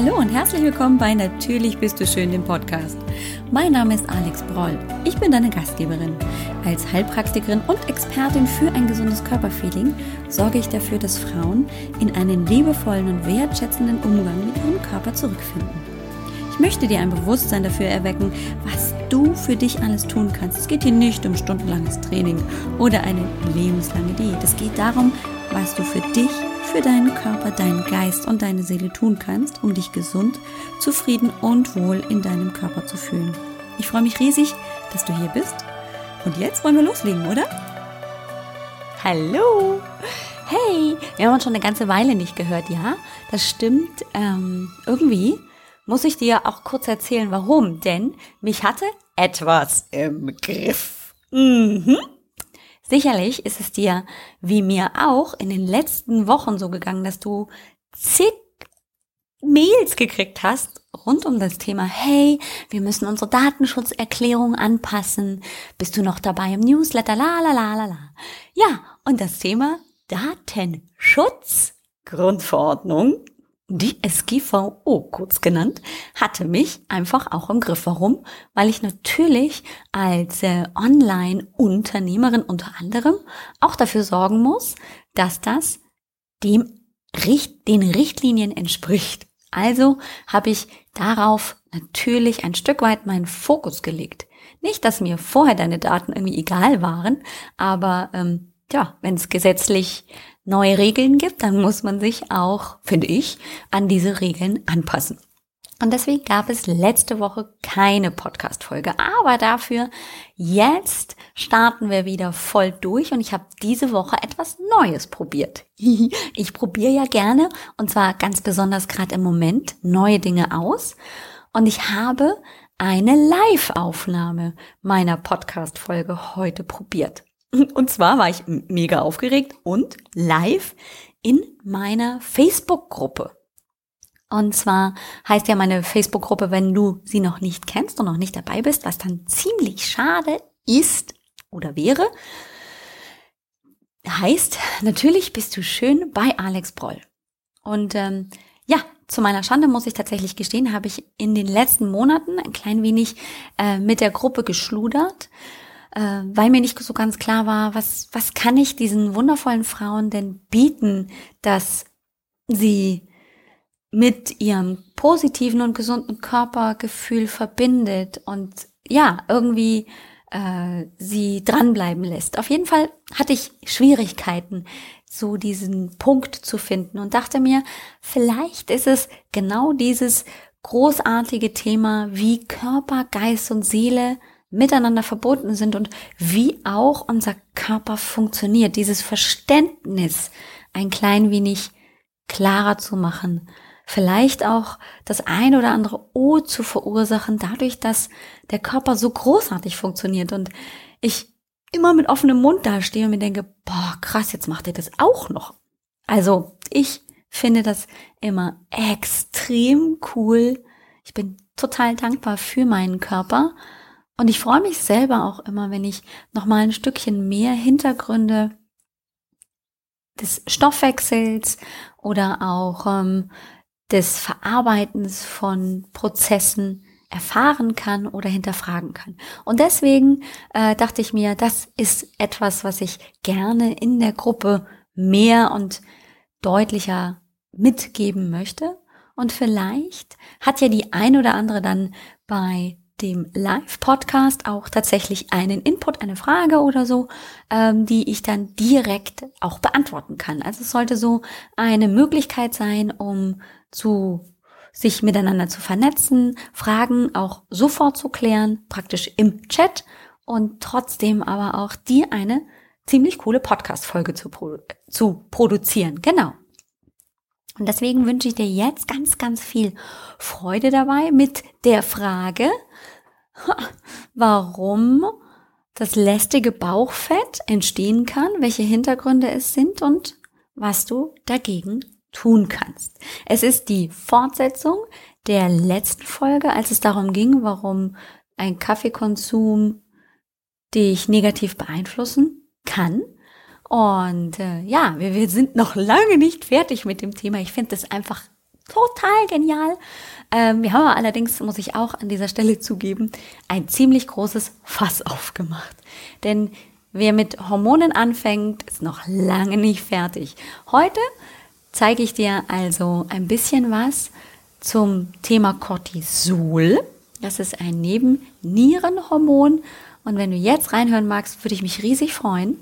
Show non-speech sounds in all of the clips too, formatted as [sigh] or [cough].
Hallo und herzlich willkommen bei Natürlich bist du schön, dem Podcast. Mein Name ist Alex Broll. Ich bin deine Gastgeberin. Als Heilpraktikerin und Expertin für ein gesundes Körperfeeling sorge ich dafür, dass Frauen in einen liebevollen und wertschätzenden Umgang mit ihrem Körper zurückfinden. Ich möchte dir ein Bewusstsein dafür erwecken, was du für dich alles tun kannst. Es geht hier nicht um stundenlanges Training oder eine lebenslange Diät. Es geht darum, was du für dich für deinen Körper, deinen Geist und deine Seele tun kannst, um dich gesund, zufrieden und wohl in deinem Körper zu fühlen. Ich freue mich riesig, dass du hier bist. Und jetzt wollen wir loslegen, oder? Hallo! Hey, wir haben uns schon eine ganze Weile nicht gehört, ja? Das stimmt. Ähm, irgendwie muss ich dir auch kurz erzählen, warum. Denn mich hatte etwas im Griff. Mhm. Sicherlich ist es dir, wie mir auch, in den letzten Wochen so gegangen, dass du zig Mails gekriegt hast rund um das Thema, hey, wir müssen unsere Datenschutzerklärung anpassen. Bist du noch dabei im Newsletter? La la la la la. Ja, und das Thema Datenschutz, Grundverordnung die SGVO kurz genannt, hatte mich einfach auch im Griff. Warum? Weil ich natürlich als äh, Online-Unternehmerin unter anderem auch dafür sorgen muss, dass das dem Richt den Richtlinien entspricht. Also habe ich darauf natürlich ein Stück weit meinen Fokus gelegt. Nicht, dass mir vorher deine Daten irgendwie egal waren, aber ähm, ja, wenn es gesetzlich neue Regeln gibt, dann muss man sich auch, finde ich, an diese Regeln anpassen. Und deswegen gab es letzte Woche keine Podcast-Folge. Aber dafür jetzt starten wir wieder voll durch und ich habe diese Woche etwas Neues probiert. [laughs] ich probiere ja gerne und zwar ganz besonders gerade im Moment neue Dinge aus. Und ich habe eine Live-Aufnahme meiner Podcast-Folge heute probiert. Und zwar war ich mega aufgeregt und live in meiner Facebook-Gruppe. Und zwar heißt ja meine Facebook-Gruppe, wenn du sie noch nicht kennst und noch nicht dabei bist, was dann ziemlich schade ist oder wäre, heißt, natürlich bist du schön bei Alex Broll. Und ähm, ja, zu meiner Schande muss ich tatsächlich gestehen, habe ich in den letzten Monaten ein klein wenig äh, mit der Gruppe geschludert äh, weil mir nicht so ganz klar war, was, was kann ich diesen wundervollen Frauen denn bieten, dass sie mit ihrem positiven und gesunden Körpergefühl verbindet und ja, irgendwie äh, sie dranbleiben lässt. Auf jeden Fall hatte ich Schwierigkeiten, so diesen Punkt zu finden und dachte mir, vielleicht ist es genau dieses großartige Thema, wie Körper, Geist und Seele miteinander verbunden sind und wie auch unser Körper funktioniert, dieses Verständnis ein klein wenig klarer zu machen, vielleicht auch das ein oder andere O zu verursachen, dadurch, dass der Körper so großartig funktioniert und ich immer mit offenem Mund dastehe und mir denke, boah, krass, jetzt macht ihr das auch noch. Also, ich finde das immer extrem cool. Ich bin total dankbar für meinen Körper und ich freue mich selber auch immer, wenn ich noch mal ein Stückchen mehr Hintergründe des Stoffwechsels oder auch ähm, des Verarbeitens von Prozessen erfahren kann oder hinterfragen kann. Und deswegen äh, dachte ich mir, das ist etwas, was ich gerne in der Gruppe mehr und deutlicher mitgeben möchte. Und vielleicht hat ja die ein oder andere dann bei dem Live-Podcast auch tatsächlich einen Input, eine Frage oder so, ähm, die ich dann direkt auch beantworten kann. Also es sollte so eine Möglichkeit sein, um zu sich miteinander zu vernetzen, Fragen auch sofort zu klären, praktisch im Chat und trotzdem aber auch dir eine ziemlich coole Podcast-Folge zu, produ zu produzieren. Genau. Und deswegen wünsche ich dir jetzt ganz, ganz viel Freude dabei mit der Frage, [laughs] warum das lästige Bauchfett entstehen kann, welche Hintergründe es sind und was du dagegen tun kannst. Es ist die Fortsetzung der letzten Folge, als es darum ging, warum ein Kaffeekonsum dich negativ beeinflussen kann. Und äh, ja, wir, wir sind noch lange nicht fertig mit dem Thema. Ich finde das einfach total genial. Ähm, wir haben allerdings, muss ich auch an dieser Stelle zugeben, ein ziemlich großes Fass aufgemacht. Denn wer mit Hormonen anfängt, ist noch lange nicht fertig. Heute zeige ich dir also ein bisschen was zum Thema Cortisol. Das ist ein Nebennierenhormon. Und wenn du jetzt reinhören magst, würde ich mich riesig freuen.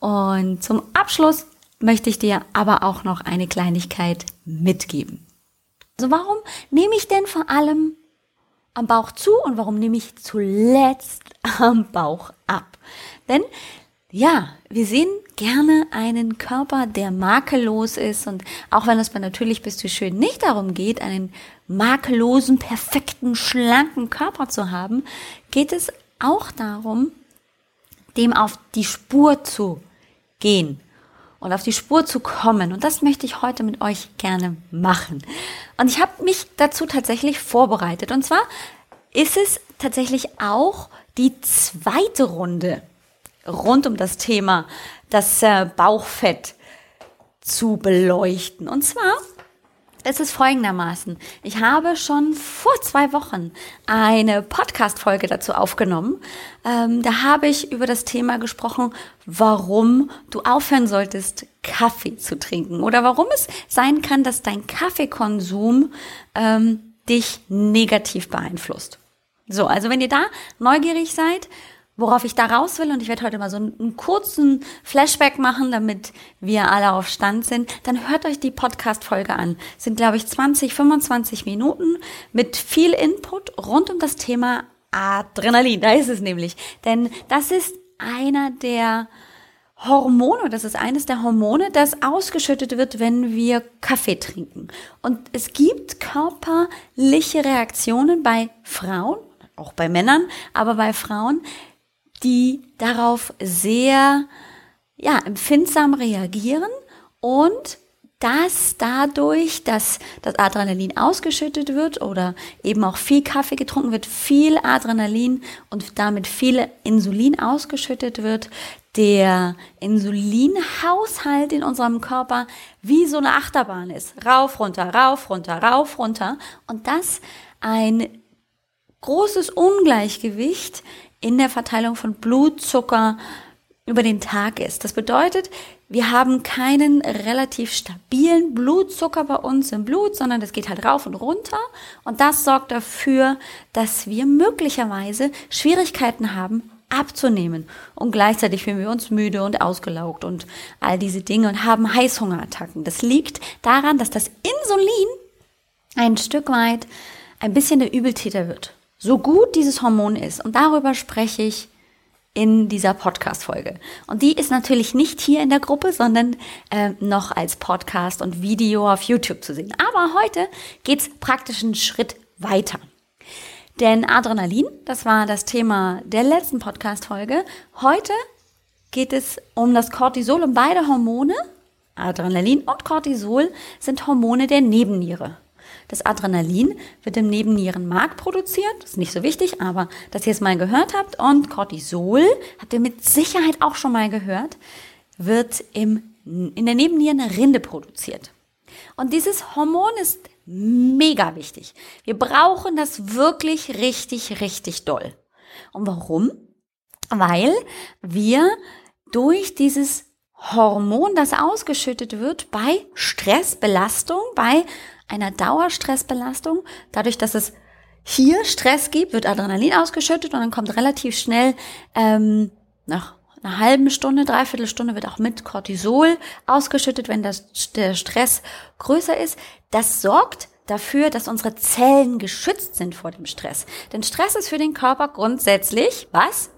Und zum Abschluss möchte ich dir aber auch noch eine Kleinigkeit mitgeben. Also warum nehme ich denn vor allem am Bauch zu und warum nehme ich zuletzt am Bauch ab? Denn ja, wir sehen gerne einen Körper, der makellos ist und auch wenn es bei natürlich bist du schön nicht darum geht, einen makellosen, perfekten, schlanken Körper zu haben, geht es auch darum, dem auf die Spur zu gehen und auf die Spur zu kommen. Und das möchte ich heute mit euch gerne machen. Und ich habe mich dazu tatsächlich vorbereitet. Und zwar ist es tatsächlich auch die zweite Runde rund um das Thema das äh, Bauchfett zu beleuchten. Und zwar es ist folgendermaßen. Ich habe schon vor zwei Wochen eine Podcast-Folge dazu aufgenommen. Ähm, da habe ich über das Thema gesprochen, warum du aufhören solltest, Kaffee zu trinken oder warum es sein kann, dass dein Kaffeekonsum ähm, dich negativ beeinflusst. So, also wenn ihr da neugierig seid, worauf ich da raus will, und ich werde heute mal so einen, kurzen Flashback machen, damit wir alle auf Stand sind, dann hört euch die Podcast-Folge an. Sind, glaube ich, 20, 25 Minuten mit viel Input rund um das Thema Adrenalin. Da ist es nämlich. Denn das ist einer der Hormone, das ist eines der Hormone, das ausgeschüttet wird, wenn wir Kaffee trinken. Und es gibt körperliche Reaktionen bei Frauen, auch bei Männern, aber bei Frauen, die darauf sehr ja, empfindsam reagieren und dass dadurch, dass das Adrenalin ausgeschüttet wird oder eben auch viel Kaffee getrunken wird, viel Adrenalin und damit viel Insulin ausgeschüttet wird, der Insulinhaushalt in unserem Körper wie so eine Achterbahn ist. Rauf, runter, rauf, runter, rauf, runter. Und das ein großes Ungleichgewicht in der Verteilung von Blutzucker über den Tag ist. Das bedeutet, wir haben keinen relativ stabilen Blutzucker bei uns im Blut, sondern das geht halt rauf und runter. Und das sorgt dafür, dass wir möglicherweise Schwierigkeiten haben, abzunehmen. Und gleichzeitig fühlen wir uns müde und ausgelaugt und all diese Dinge und haben Heißhungerattacken. Das liegt daran, dass das Insulin ein Stück weit ein bisschen der Übeltäter wird so gut dieses Hormon ist. Und darüber spreche ich in dieser Podcast-Folge. Und die ist natürlich nicht hier in der Gruppe, sondern äh, noch als Podcast und Video auf YouTube zu sehen. Aber heute geht's praktisch einen Schritt weiter. Denn Adrenalin, das war das Thema der letzten Podcast-Folge. Heute geht es um das Cortisol und beide Hormone, Adrenalin und Cortisol, sind Hormone der Nebenniere. Das Adrenalin wird im Nebennierenmark produziert, das ist nicht so wichtig, aber dass ihr es mal gehört habt. Und Cortisol, habt ihr mit Sicherheit auch schon mal gehört, wird im, in der Nebennierenrinde produziert. Und dieses Hormon ist mega wichtig. Wir brauchen das wirklich richtig, richtig doll. Und warum? Weil wir durch dieses Hormon, das ausgeschüttet wird bei Stressbelastung, bei einer Dauerstressbelastung, dadurch, dass es hier Stress gibt, wird Adrenalin ausgeschüttet und dann kommt relativ schnell ähm, nach einer halben Stunde, dreiviertel Stunde wird auch mit Cortisol ausgeschüttet, wenn das, der Stress größer ist. Das sorgt dafür, dass unsere Zellen geschützt sind vor dem Stress. Denn Stress ist für den Körper grundsätzlich was?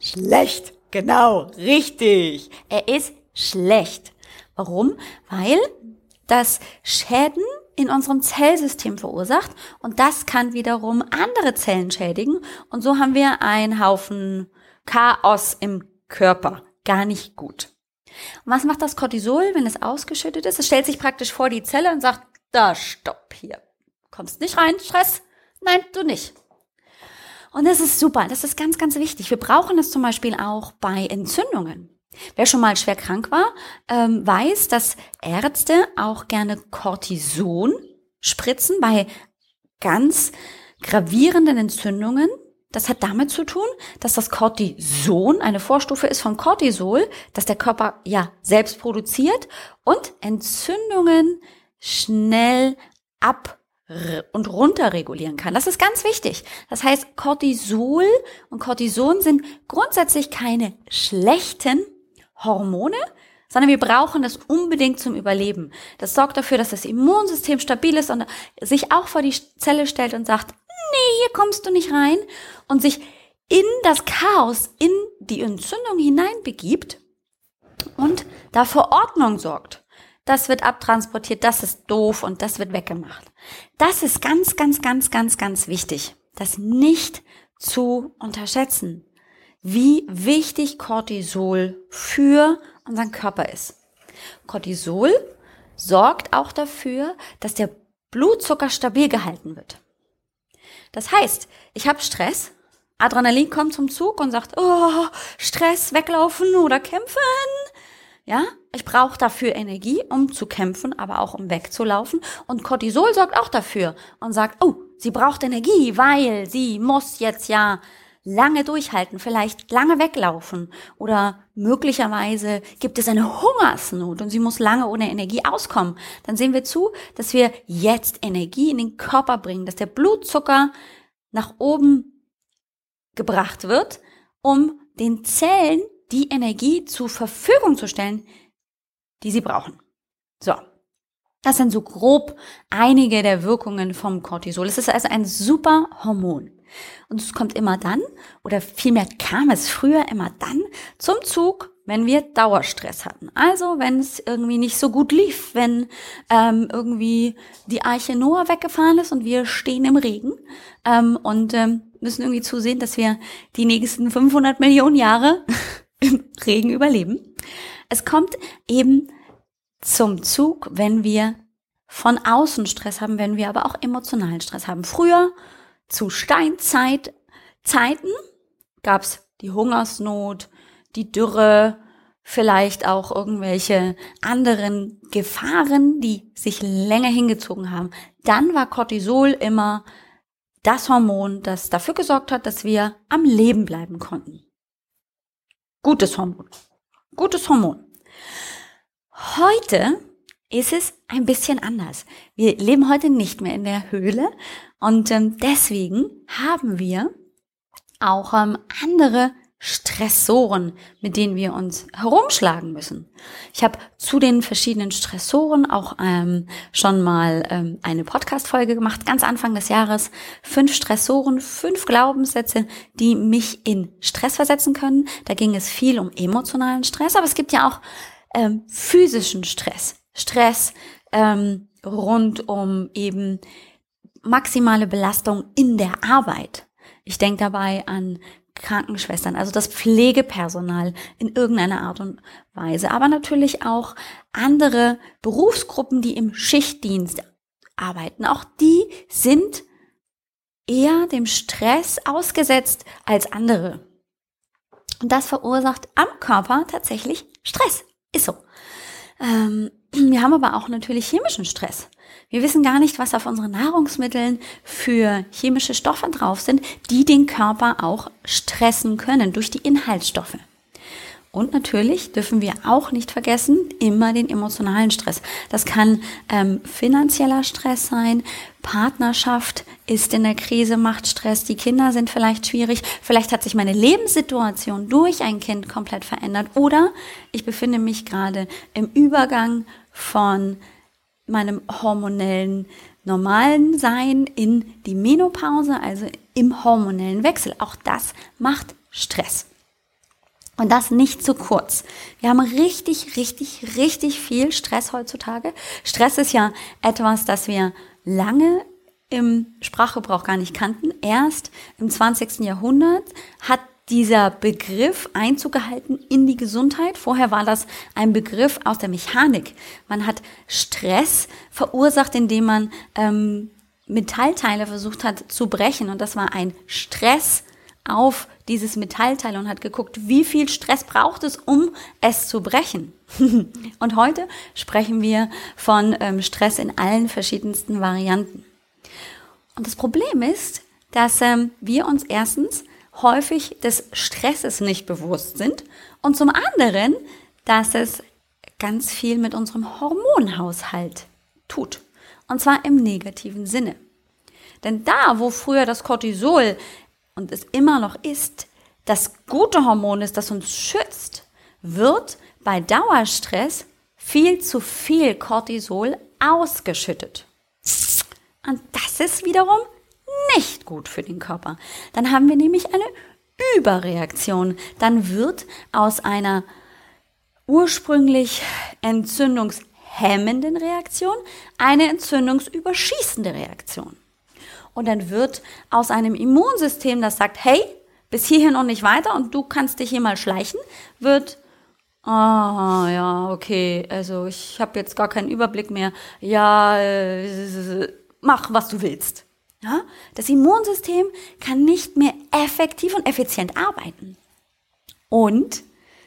Schlecht. Genau, richtig. Er ist schlecht. Warum? Weil das Schäden in unserem Zellsystem verursacht und das kann wiederum andere Zellen schädigen und so haben wir einen Haufen Chaos im Körper. Gar nicht gut. Und was macht das Cortisol, wenn es ausgeschüttet ist? Es stellt sich praktisch vor die Zelle und sagt, da stopp hier. Kommst nicht rein, Stress? Nein, du nicht. Und das ist super, das ist ganz, ganz wichtig. Wir brauchen es zum Beispiel auch bei Entzündungen. Wer schon mal schwer krank war, ähm, weiß, dass Ärzte auch gerne Cortison spritzen bei ganz gravierenden Entzündungen. Das hat damit zu tun, dass das Cortison eine Vorstufe ist von Cortisol, das der Körper ja selbst produziert und Entzündungen schnell ab und runterregulieren kann. Das ist ganz wichtig. Das heißt, Cortisol und Cortison sind grundsätzlich keine schlechten Hormone, sondern wir brauchen das unbedingt zum Überleben. Das sorgt dafür, dass das Immunsystem stabil ist und sich auch vor die Zelle stellt und sagt, nee, hier kommst du nicht rein und sich in das Chaos, in die Entzündung hineinbegibt und dafür Ordnung sorgt das wird abtransportiert, das ist doof und das wird weggemacht. Das ist ganz, ganz, ganz, ganz, ganz wichtig, das nicht zu unterschätzen, wie wichtig Cortisol für unseren Körper ist. Cortisol sorgt auch dafür, dass der Blutzucker stabil gehalten wird. Das heißt, ich habe Stress, Adrenalin kommt zum Zug und sagt, oh, Stress, weglaufen oder kämpfen. Ja, ich brauche dafür Energie, um zu kämpfen, aber auch um wegzulaufen. Und Cortisol sorgt auch dafür und sagt, oh, sie braucht Energie, weil sie muss jetzt ja lange durchhalten, vielleicht lange weglaufen oder möglicherweise gibt es eine Hungersnot und sie muss lange ohne Energie auskommen. Dann sehen wir zu, dass wir jetzt Energie in den Körper bringen, dass der Blutzucker nach oben gebracht wird, um den Zellen die Energie zur Verfügung zu stellen, die sie brauchen. So. Das sind so grob einige der Wirkungen vom Cortisol. Es ist also ein super Hormon. Und es kommt immer dann, oder vielmehr kam es früher immer dann zum Zug, wenn wir Dauerstress hatten. Also wenn es irgendwie nicht so gut lief, wenn ähm, irgendwie die Arche Noah weggefahren ist und wir stehen im Regen ähm, und ähm, müssen irgendwie zusehen, dass wir die nächsten 500 Millionen Jahre [laughs] im Regen überleben. Es kommt eben zum Zug, wenn wir von außen Stress haben, wenn wir aber auch emotionalen Stress haben. Früher zu Steinzeit Zeiten gab es die Hungersnot, die Dürre, vielleicht auch irgendwelche anderen Gefahren, die sich länger hingezogen haben. Dann war Cortisol immer das Hormon, das dafür gesorgt hat, dass wir am Leben bleiben konnten. Gutes Hormon. Gutes Hormon. Heute ist es ein bisschen anders. Wir leben heute nicht mehr in der Höhle und ähm, deswegen haben wir auch ähm, andere Stressoren, mit denen wir uns herumschlagen müssen. Ich habe zu den verschiedenen Stressoren auch ähm, schon mal ähm, eine Podcast-Folge gemacht, ganz Anfang des Jahres. Fünf Stressoren, fünf Glaubenssätze, die mich in Stress versetzen können. Da ging es viel um emotionalen Stress, aber es gibt ja auch ähm, physischen Stress. Stress ähm, rund um eben maximale Belastung in der Arbeit. Ich denke dabei an Krankenschwestern, also das Pflegepersonal in irgendeiner Art und Weise, aber natürlich auch andere Berufsgruppen, die im Schichtdienst arbeiten. Auch die sind eher dem Stress ausgesetzt als andere. Und das verursacht am Körper tatsächlich Stress. Ist so. Ähm, [clears throat] wir haben aber auch natürlich chemischen Stress. Wir wissen gar nicht, was auf unseren Nahrungsmitteln für chemische Stoffe drauf sind, die den Körper auch stressen können durch die Inhaltsstoffe. Und natürlich dürfen wir auch nicht vergessen, immer den emotionalen Stress. Das kann ähm, finanzieller Stress sein, Partnerschaft ist in der Krise, macht Stress, die Kinder sind vielleicht schwierig, vielleicht hat sich meine Lebenssituation durch ein Kind komplett verändert oder ich befinde mich gerade im Übergang von meinem hormonellen normalen Sein in die Menopause, also im hormonellen Wechsel. Auch das macht Stress. Und das nicht zu kurz. Wir haben richtig, richtig, richtig viel Stress heutzutage. Stress ist ja etwas, das wir lange im Sprachgebrauch gar nicht kannten. Erst im 20. Jahrhundert hat dieser Begriff Einzug gehalten in die Gesundheit. Vorher war das ein Begriff aus der Mechanik. Man hat Stress verursacht, indem man ähm, Metallteile versucht hat zu brechen. Und das war ein Stress auf dieses Metallteil und hat geguckt, wie viel Stress braucht es, um es zu brechen. [laughs] und heute sprechen wir von ähm, Stress in allen verschiedensten Varianten. Und das Problem ist, dass ähm, wir uns erstens häufig des Stresses nicht bewusst sind und zum anderen, dass es ganz viel mit unserem Hormonhaushalt tut. Und zwar im negativen Sinne. Denn da, wo früher das Cortisol und es immer noch ist, das gute Hormon ist, das uns schützt, wird bei Dauerstress viel zu viel Cortisol ausgeschüttet. Und das ist wiederum nicht gut für den Körper. Dann haben wir nämlich eine Überreaktion. Dann wird aus einer ursprünglich entzündungshemmenden Reaktion eine entzündungsüberschießende Reaktion. Und dann wird aus einem Immunsystem, das sagt, hey, bis hierhin und nicht weiter und du kannst dich hier mal schleichen, wird, ah ja, okay, also ich habe jetzt gar keinen Überblick mehr. Ja, äh, mach, was du willst. Ja? Das Immunsystem kann nicht mehr effektiv und effizient arbeiten. Und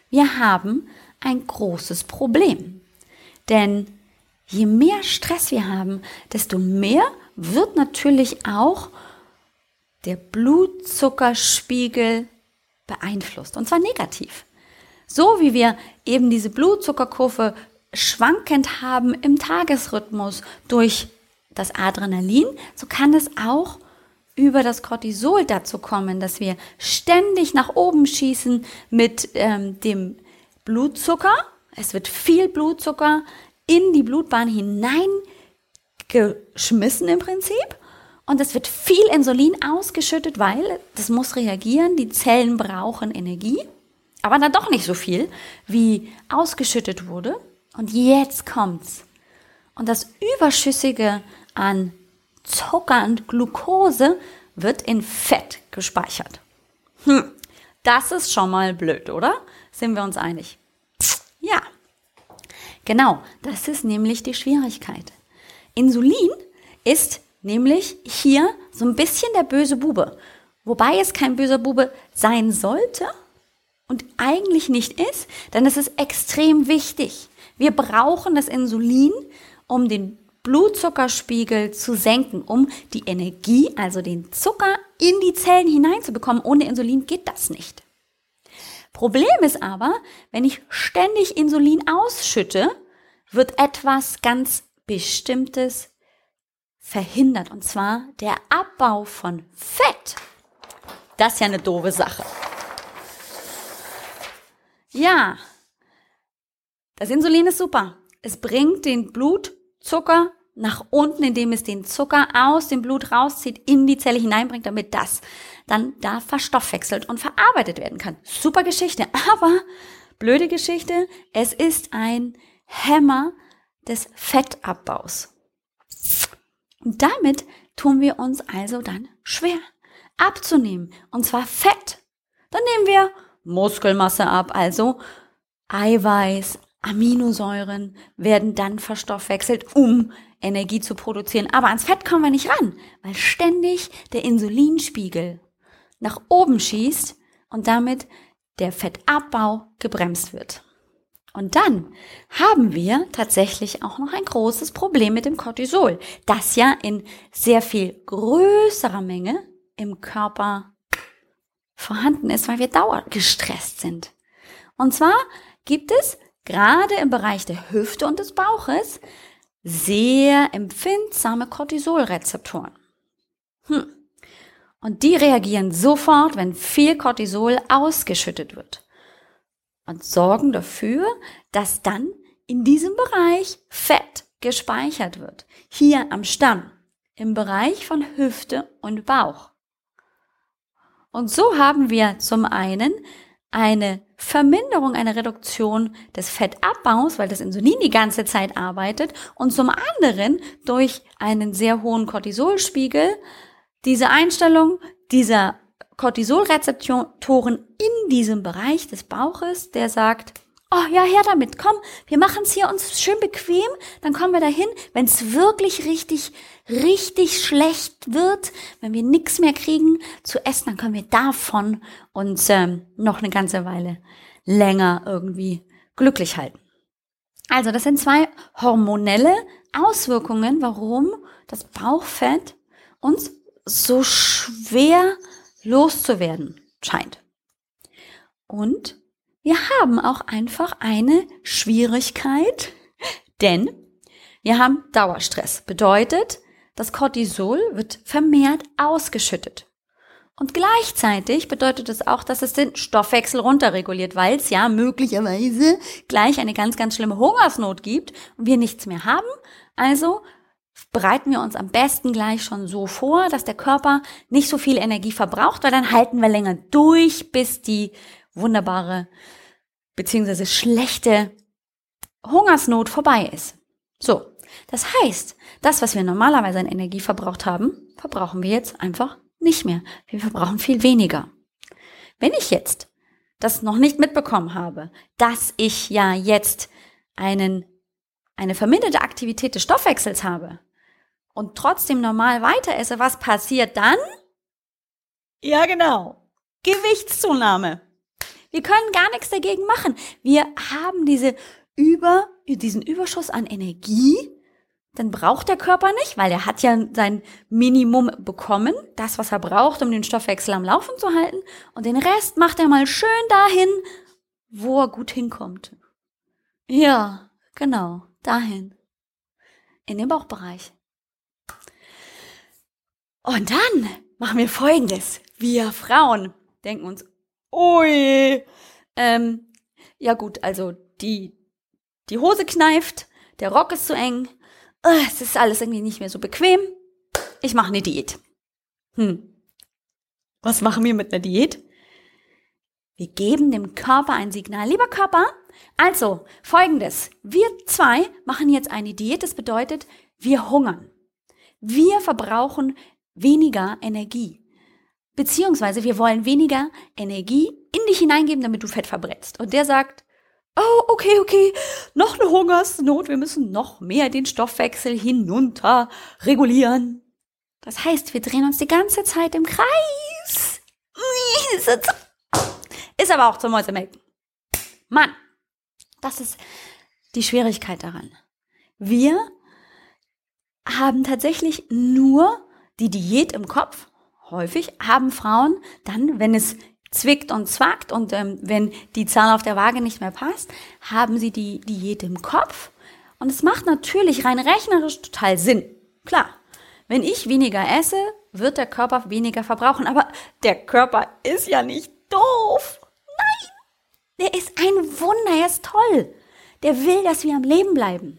wir haben ein großes Problem. Denn je mehr Stress wir haben, desto mehr wird natürlich auch der Blutzuckerspiegel beeinflusst. Und zwar negativ. So wie wir eben diese Blutzuckerkurve schwankend haben im Tagesrhythmus durch das Adrenalin, so kann es auch über das Cortisol dazu kommen, dass wir ständig nach oben schießen mit ähm, dem Blutzucker. Es wird viel Blutzucker in die Blutbahn hineingeschmissen im Prinzip. Und es wird viel Insulin ausgeschüttet, weil das muss reagieren. Die Zellen brauchen Energie. Aber dann doch nicht so viel, wie ausgeschüttet wurde. Und jetzt kommt's. Und das Überschüssige an Zucker und Glucose wird in Fett gespeichert. Hm, das ist schon mal blöd, oder? Sind wir uns einig? Ja, genau, das ist nämlich die Schwierigkeit. Insulin ist nämlich hier so ein bisschen der böse Bube, wobei es kein böser Bube sein sollte und eigentlich nicht ist, denn es ist extrem wichtig. Wir brauchen das Insulin, um den Blutzuckerspiegel zu senken, um die Energie, also den Zucker, in die Zellen hineinzubekommen. Ohne Insulin geht das nicht. Problem ist aber, wenn ich ständig Insulin ausschütte, wird etwas ganz Bestimmtes verhindert, und zwar der Abbau von Fett. Das ist ja eine doofe Sache. Ja, das Insulin ist super. Es bringt den Blutzucker nach unten, indem es den Zucker aus dem Blut rauszieht, in die Zelle hineinbringt, damit das dann da verstoffwechselt und verarbeitet werden kann. Super Geschichte, [laughs] aber blöde Geschichte, es ist ein Hämmer des Fettabbaus. Und damit tun wir uns also dann schwer abzunehmen, und zwar Fett. Dann nehmen wir Muskelmasse ab, also Eiweiß, Aminosäuren werden dann verstoffwechselt, um Energie zu produzieren. Aber ans Fett kommen wir nicht ran, weil ständig der Insulinspiegel nach oben schießt und damit der Fettabbau gebremst wird. Und dann haben wir tatsächlich auch noch ein großes Problem mit dem Cortisol, das ja in sehr viel größerer Menge im Körper vorhanden ist, weil wir dauergestresst sind. Und zwar gibt es gerade im Bereich der Hüfte und des Bauches sehr empfindsame Cortisolrezeptoren. Hm. Und die reagieren sofort, wenn viel Cortisol ausgeschüttet wird und sorgen dafür, dass dann in diesem Bereich Fett gespeichert wird. Hier am Stamm, im Bereich von Hüfte und Bauch. Und so haben wir zum einen eine Verminderung, eine Reduktion des Fettabbaus, weil das Insulin die ganze Zeit arbeitet und zum anderen durch einen sehr hohen Cortisolspiegel diese Einstellung dieser Cortisolrezeptoren in diesem Bereich des Bauches, der sagt, Oh ja, her damit, komm, wir machen es hier uns schön bequem, dann kommen wir dahin, wenn es wirklich richtig, richtig schlecht wird, wenn wir nichts mehr kriegen zu essen, dann können wir davon uns ähm, noch eine ganze Weile länger irgendwie glücklich halten. Also das sind zwei hormonelle Auswirkungen, warum das Bauchfett uns so schwer loszuwerden scheint. Und wir haben auch einfach eine Schwierigkeit, denn wir haben Dauerstress. Bedeutet, das Cortisol wird vermehrt ausgeschüttet. Und gleichzeitig bedeutet es auch, dass es den Stoffwechsel runterreguliert, weil es ja möglicherweise gleich eine ganz, ganz schlimme Hungersnot gibt und wir nichts mehr haben. Also bereiten wir uns am besten gleich schon so vor, dass der Körper nicht so viel Energie verbraucht, weil dann halten wir länger durch, bis die wunderbare beziehungsweise schlechte Hungersnot vorbei ist. So, das heißt, das, was wir normalerweise an Energie verbraucht haben, verbrauchen wir jetzt einfach nicht mehr. Wir verbrauchen viel weniger. Wenn ich jetzt das noch nicht mitbekommen habe, dass ich ja jetzt einen, eine verminderte Aktivität des Stoffwechsels habe und trotzdem normal weiter esse, was passiert dann? Ja, genau. Gewichtszunahme. Wir können gar nichts dagegen machen. Wir haben diese über, diesen Überschuss an Energie dann braucht der Körper nicht, weil er hat ja sein Minimum bekommen, das, was er braucht, um den Stoffwechsel am Laufen zu halten. Und den Rest macht er mal schön dahin, wo er gut hinkommt. Ja, genau, dahin. In den Bauchbereich. Und dann machen wir Folgendes. Wir Frauen denken uns, ui, ähm, ja gut, also die, die Hose kneift, der Rock ist zu eng, äh, es ist alles irgendwie nicht mehr so bequem. Ich mache eine Diät. Hm. Was machen wir mit einer Diät? Wir geben dem Körper ein Signal. Lieber Körper, also folgendes. Wir zwei machen jetzt eine Diät. Das bedeutet, wir hungern. Wir verbrauchen weniger Energie. Beziehungsweise wir wollen weniger Energie in dich hineingeben, damit du Fett verbrennst. Und der sagt, oh, okay, okay, noch eine Hungersnot, wir müssen noch mehr den Stoffwechsel hinunter regulieren. Das heißt, wir drehen uns die ganze Zeit im Kreis. Ist aber auch zum Mäusemelken. Mann, das ist die Schwierigkeit daran. Wir haben tatsächlich nur die Diät im Kopf. Häufig haben Frauen dann, wenn es zwickt und zwackt und ähm, wenn die Zahl auf der Waage nicht mehr passt, haben sie die Diät im Kopf. Und es macht natürlich rein rechnerisch total Sinn. Klar, wenn ich weniger esse, wird der Körper weniger verbrauchen. Aber der Körper ist ja nicht doof. Nein, der ist ein Wunder, er ist toll. Der will, dass wir am Leben bleiben.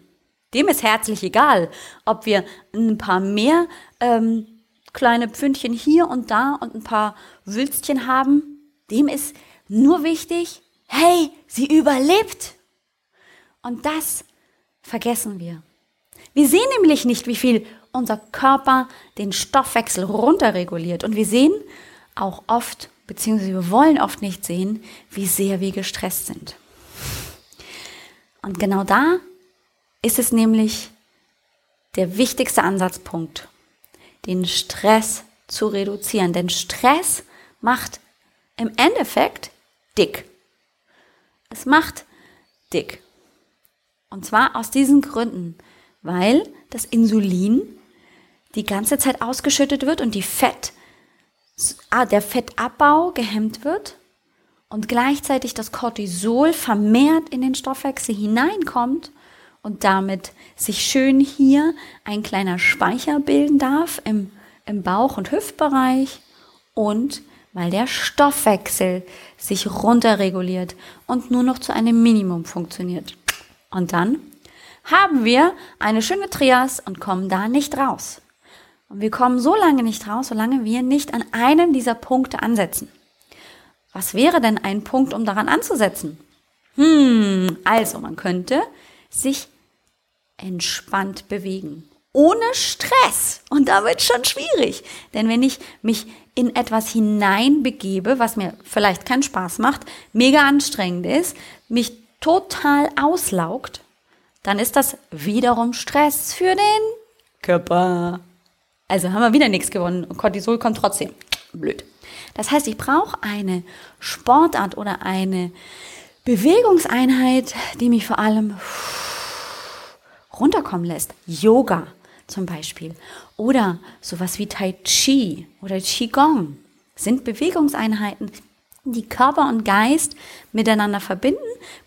Dem ist herzlich egal, ob wir ein paar mehr ähm, kleine Pfündchen hier und da und ein paar Wülstchen haben dem ist nur wichtig, hey, sie überlebt. Und das vergessen wir. Wir sehen nämlich nicht, wie viel unser Körper den Stoffwechsel runterreguliert. Und wir sehen auch oft, beziehungsweise wir wollen oft nicht sehen, wie sehr wir gestresst sind. Und genau da ist es nämlich der wichtigste Ansatzpunkt, den Stress zu reduzieren. Denn Stress macht im Endeffekt dick. Es macht dick. Und zwar aus diesen Gründen, weil das Insulin die ganze Zeit ausgeschüttet wird und die Fett, ah, der Fettabbau gehemmt wird und gleichzeitig das Cortisol vermehrt in den Stoffwechsel hineinkommt und damit sich schön hier ein kleiner Speicher bilden darf im, im Bauch- und Hüftbereich und weil der Stoffwechsel sich runterreguliert und nur noch zu einem Minimum funktioniert. Und dann haben wir eine schöne Trias und kommen da nicht raus. Und wir kommen so lange nicht raus, solange wir nicht an einem dieser Punkte ansetzen. Was wäre denn ein Punkt, um daran anzusetzen? Hm, also man könnte sich entspannt bewegen ohne Stress. Und da wird schon schwierig. Denn wenn ich mich in etwas hineinbegebe, was mir vielleicht keinen Spaß macht, mega anstrengend ist, mich total auslaugt, dann ist das wiederum Stress für den Körper. Also haben wir wieder nichts gewonnen. Cortisol kommt trotzdem. Blöd. Das heißt, ich brauche eine Sportart oder eine Bewegungseinheit, die mich vor allem runterkommen lässt. Yoga zum Beispiel. Oder sowas wie Tai Chi oder Qigong sind Bewegungseinheiten, die Körper und Geist miteinander verbinden.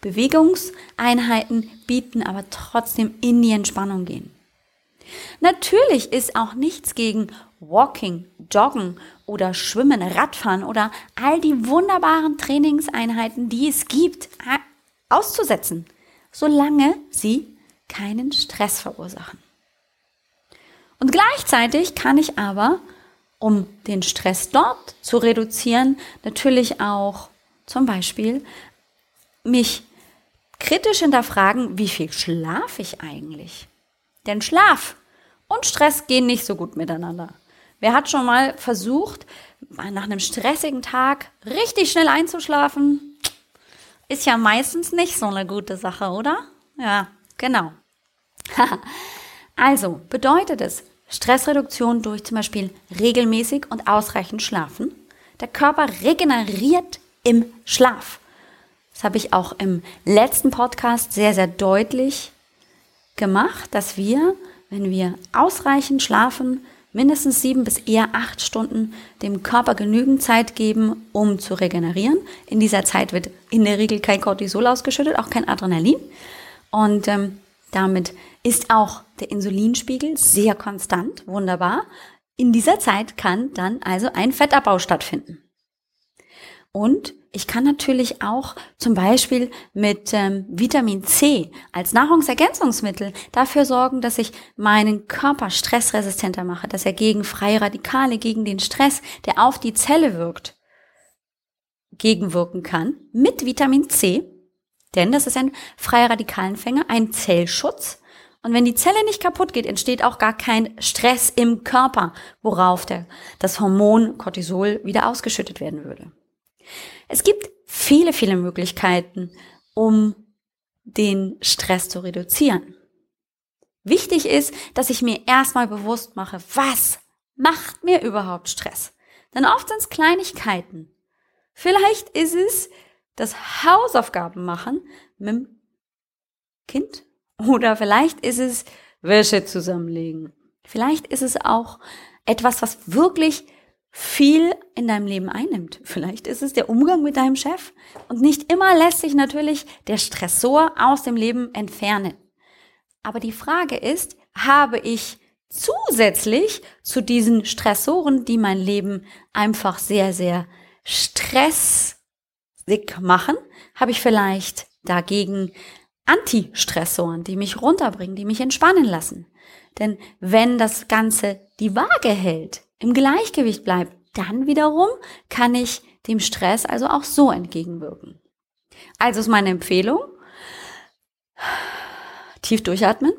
Bewegungseinheiten bieten aber trotzdem in die Entspannung gehen. Natürlich ist auch nichts gegen Walking, Joggen oder Schwimmen, Radfahren oder all die wunderbaren Trainingseinheiten, die es gibt, auszusetzen, solange sie keinen Stress verursachen. Und gleichzeitig kann ich aber, um den Stress dort zu reduzieren, natürlich auch zum Beispiel mich kritisch hinterfragen, wie viel schlafe ich eigentlich? Denn Schlaf und Stress gehen nicht so gut miteinander. Wer hat schon mal versucht, nach einem stressigen Tag richtig schnell einzuschlafen? Ist ja meistens nicht so eine gute Sache, oder? Ja, genau. [laughs] also bedeutet es Stressreduktion durch zum Beispiel regelmäßig und ausreichend Schlafen. Der Körper regeneriert im Schlaf. Das habe ich auch im letzten Podcast sehr, sehr deutlich gemacht, dass wir wenn wir ausreichend schlafen, mindestens sieben bis eher acht Stunden dem Körper genügend Zeit geben, um zu regenerieren. In dieser Zeit wird in der Regel kein Cortisol ausgeschüttet, auch kein Adrenalin. Und ähm, damit ist auch der Insulinspiegel sehr konstant, wunderbar. In dieser Zeit kann dann also ein Fettabbau stattfinden. Und ich kann natürlich auch zum Beispiel mit ähm, Vitamin C als Nahrungsergänzungsmittel dafür sorgen, dass ich meinen Körper stressresistenter mache, dass er gegen freie Radikale, gegen den Stress, der auf die Zelle wirkt, gegenwirken kann mit Vitamin C. Denn das ist ein freier Radikalenfänger, ein Zellschutz. Und wenn die Zelle nicht kaputt geht, entsteht auch gar kein Stress im Körper, worauf der, das Hormon Cortisol wieder ausgeschüttet werden würde. Es gibt viele, viele Möglichkeiten, um den Stress zu reduzieren. Wichtig ist, dass ich mir erstmal bewusst mache, was macht mir überhaupt Stress? Denn oft sind es Kleinigkeiten. Vielleicht ist es das Hausaufgaben machen mit dem Kind oder vielleicht ist es Wäsche zusammenlegen. Vielleicht ist es auch etwas, was wirklich viel in deinem Leben einnimmt. Vielleicht ist es der Umgang mit deinem Chef. Und nicht immer lässt sich natürlich der Stressor aus dem Leben entfernen. Aber die Frage ist, habe ich zusätzlich zu diesen Stressoren, die mein Leben einfach sehr, sehr stressig machen, habe ich vielleicht dagegen Anti-Stressoren, die mich runterbringen, die mich entspannen lassen. Denn wenn das Ganze die Waage hält, im Gleichgewicht bleibt, dann wiederum kann ich dem Stress also auch so entgegenwirken. Also ist meine Empfehlung, tief durchatmen,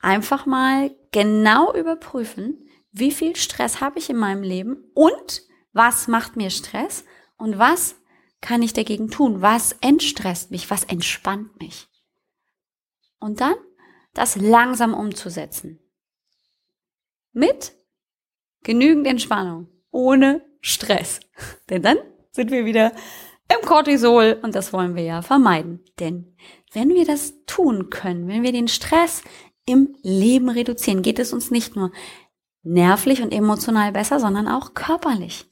einfach mal genau überprüfen, wie viel Stress habe ich in meinem Leben und was macht mir Stress und was kann ich dagegen tun? Was entstresst mich? Was entspannt mich? Und dann das langsam umzusetzen. Mit genügend Entspannung, ohne Stress. [laughs] Denn dann sind wir wieder im Cortisol und das wollen wir ja vermeiden. Denn wenn wir das tun können, wenn wir den Stress im Leben reduzieren, geht es uns nicht nur nervlich und emotional besser, sondern auch körperlich.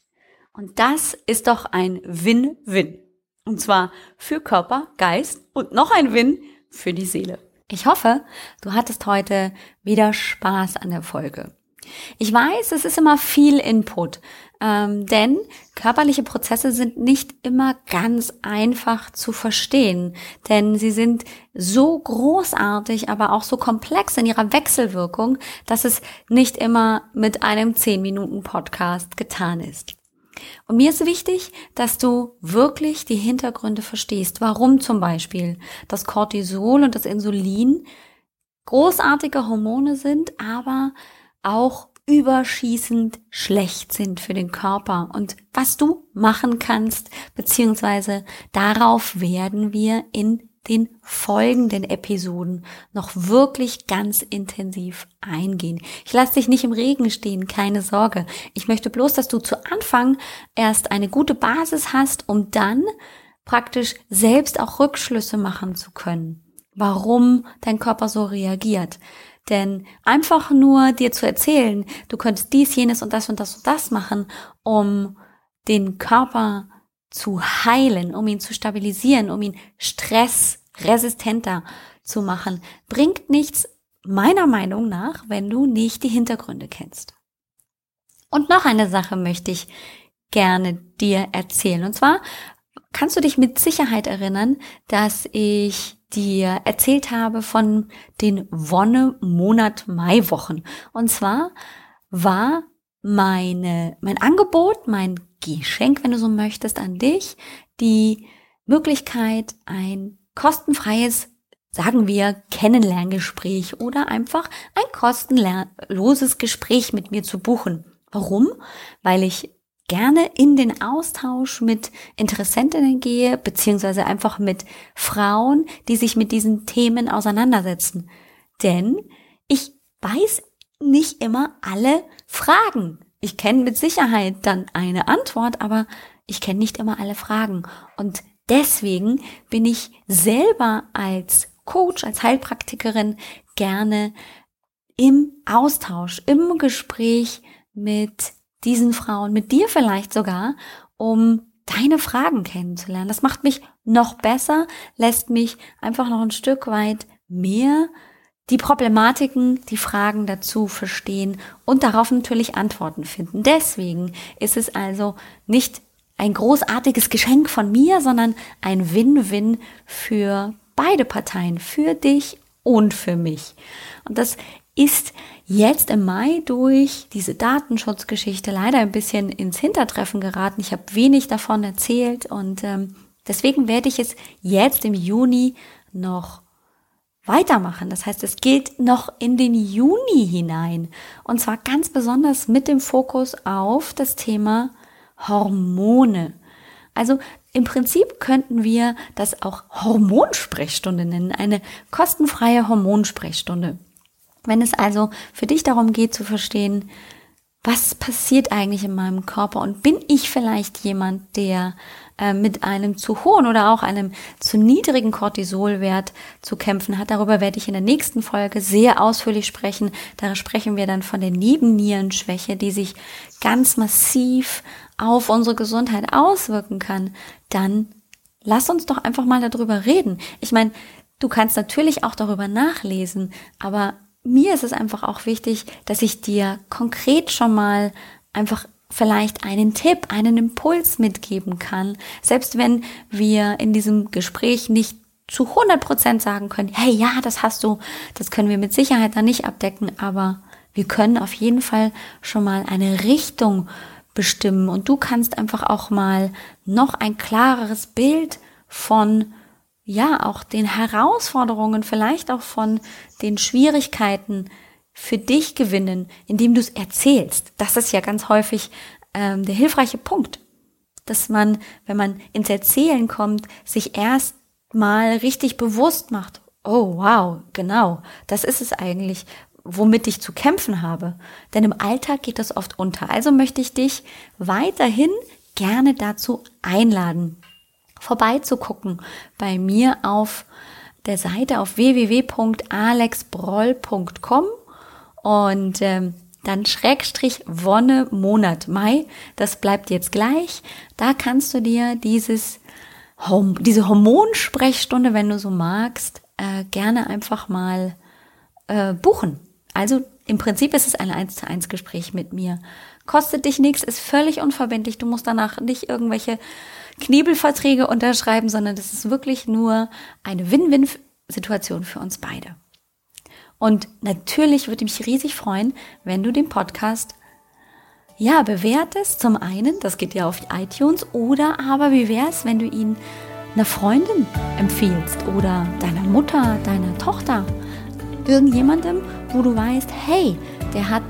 Und das ist doch ein Win-Win. Und zwar für Körper, Geist und noch ein Win für die Seele. Ich hoffe, du hattest heute wieder Spaß an der Folge. Ich weiß, es ist immer viel Input, ähm, denn körperliche Prozesse sind nicht immer ganz einfach zu verstehen, denn sie sind so großartig, aber auch so komplex in ihrer Wechselwirkung, dass es nicht immer mit einem 10 Minuten Podcast getan ist. Und mir ist wichtig, dass du wirklich die Hintergründe verstehst, warum zum Beispiel? Das Cortisol und das Insulin großartige Hormone sind, aber auch überschießend schlecht sind für den Körper. Und was du machen kannst, beziehungsweise darauf werden wir in den folgenden Episoden noch wirklich ganz intensiv eingehen. Ich lasse dich nicht im Regen stehen, keine Sorge. Ich möchte bloß, dass du zu Anfang erst eine gute Basis hast, um dann praktisch selbst auch Rückschlüsse machen zu können, warum dein Körper so reagiert. Denn einfach nur dir zu erzählen, du könntest dies, jenes und das und das und das machen, um den Körper zu heilen, um ihn zu stabilisieren, um ihn stressresistenter zu machen, bringt nichts meiner Meinung nach, wenn du nicht die Hintergründe kennst. Und noch eine Sache möchte ich gerne dir erzählen. Und zwar kannst du dich mit Sicherheit erinnern, dass ich dir erzählt habe von den Wonne-Monat-Mai-Wochen. Und zwar war meine, mein Angebot, mein Geschenk, wenn du so möchtest, an dich, die Möglichkeit, ein kostenfreies, sagen wir, Kennenlerngespräch oder einfach ein kostenloses Gespräch mit mir zu buchen. Warum? Weil ich gerne in den Austausch mit Interessentinnen gehe, beziehungsweise einfach mit Frauen, die sich mit diesen Themen auseinandersetzen. Denn ich weiß nicht immer alle Fragen. Ich kenne mit Sicherheit dann eine Antwort, aber ich kenne nicht immer alle Fragen. Und deswegen bin ich selber als Coach, als Heilpraktikerin gerne im Austausch, im Gespräch mit diesen Frauen, mit dir vielleicht sogar, um deine Fragen kennenzulernen. Das macht mich noch besser, lässt mich einfach noch ein Stück weit mehr die Problematiken, die Fragen dazu verstehen und darauf natürlich Antworten finden. Deswegen ist es also nicht ein großartiges Geschenk von mir, sondern ein Win-Win für beide Parteien, für dich und für mich. Und das ist jetzt im Mai durch diese Datenschutzgeschichte leider ein bisschen ins Hintertreffen geraten. Ich habe wenig davon erzählt und ähm, deswegen werde ich es jetzt im Juni noch weitermachen. Das heißt, es geht noch in den Juni hinein und zwar ganz besonders mit dem Fokus auf das Thema Hormone. Also im Prinzip könnten wir das auch Hormonsprechstunde nennen, eine kostenfreie Hormonsprechstunde. Wenn es also für dich darum geht zu verstehen, was passiert eigentlich in meinem Körper und bin ich vielleicht jemand, der äh, mit einem zu hohen oder auch einem zu niedrigen Cortisolwert zu kämpfen hat. Darüber werde ich in der nächsten Folge sehr ausführlich sprechen. Da sprechen wir dann von der Nebennierenschwäche, die sich ganz massiv auf unsere Gesundheit auswirken kann. Dann lass uns doch einfach mal darüber reden. Ich meine, du kannst natürlich auch darüber nachlesen, aber mir ist es einfach auch wichtig, dass ich dir konkret schon mal einfach vielleicht einen Tipp, einen Impuls mitgeben kann, selbst wenn wir in diesem Gespräch nicht zu 100 Prozent sagen können, hey, ja, das hast du, das können wir mit Sicherheit dann nicht abdecken, aber wir können auf jeden Fall schon mal eine Richtung bestimmen. Und du kannst einfach auch mal noch ein klareres Bild von ja, auch den Herausforderungen, vielleicht auch von den Schwierigkeiten für dich gewinnen, indem du es erzählst. Das ist ja ganz häufig ähm, der hilfreiche Punkt, dass man, wenn man ins Erzählen kommt, sich erst mal richtig bewusst macht. Oh, wow, genau, das ist es eigentlich, womit ich zu kämpfen habe. Denn im Alltag geht das oft unter. Also möchte ich dich weiterhin gerne dazu einladen, vorbeizugucken bei mir auf der Seite auf www.alexbroll.com und ähm, dann Schrägstrich Wonne Monat Mai. Das bleibt jetzt gleich. Da kannst du dir dieses diese Hormonsprechstunde, wenn du so magst, äh, gerne einfach mal äh, buchen. Also im Prinzip ist es ein 1 zu 1 Gespräch mit mir. Kostet dich nichts, ist völlig unverbindlich. Du musst danach nicht irgendwelche Knebelverträge unterschreiben, sondern das ist wirklich nur eine Win-Win-Situation für uns beide. Und natürlich würde ich mich riesig freuen, wenn du den Podcast ja bewertest. Zum einen, das geht ja auf iTunes, oder aber wie wäre es, wenn du ihn einer Freundin empfiehlst oder deiner Mutter, deiner Tochter, irgendjemandem, wo du weißt, hey, der hat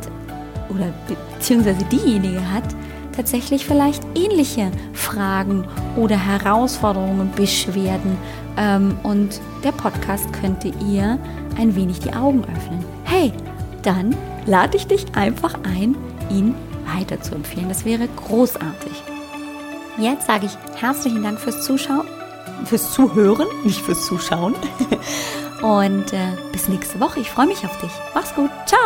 oder beziehungsweise diejenige hat tatsächlich vielleicht ähnliche Fragen oder Herausforderungen, Beschwerden ähm, und der Podcast könnte ihr ein wenig die Augen öffnen. Hey, dann lade ich dich einfach ein, ihn weiter zu empfehlen. Das wäre großartig. Jetzt sage ich herzlichen Dank fürs Zuschauen, fürs Zuhören, nicht fürs Zuschauen. [laughs] Und äh, bis nächste Woche. Ich freue mich auf dich. Mach's gut. Ciao.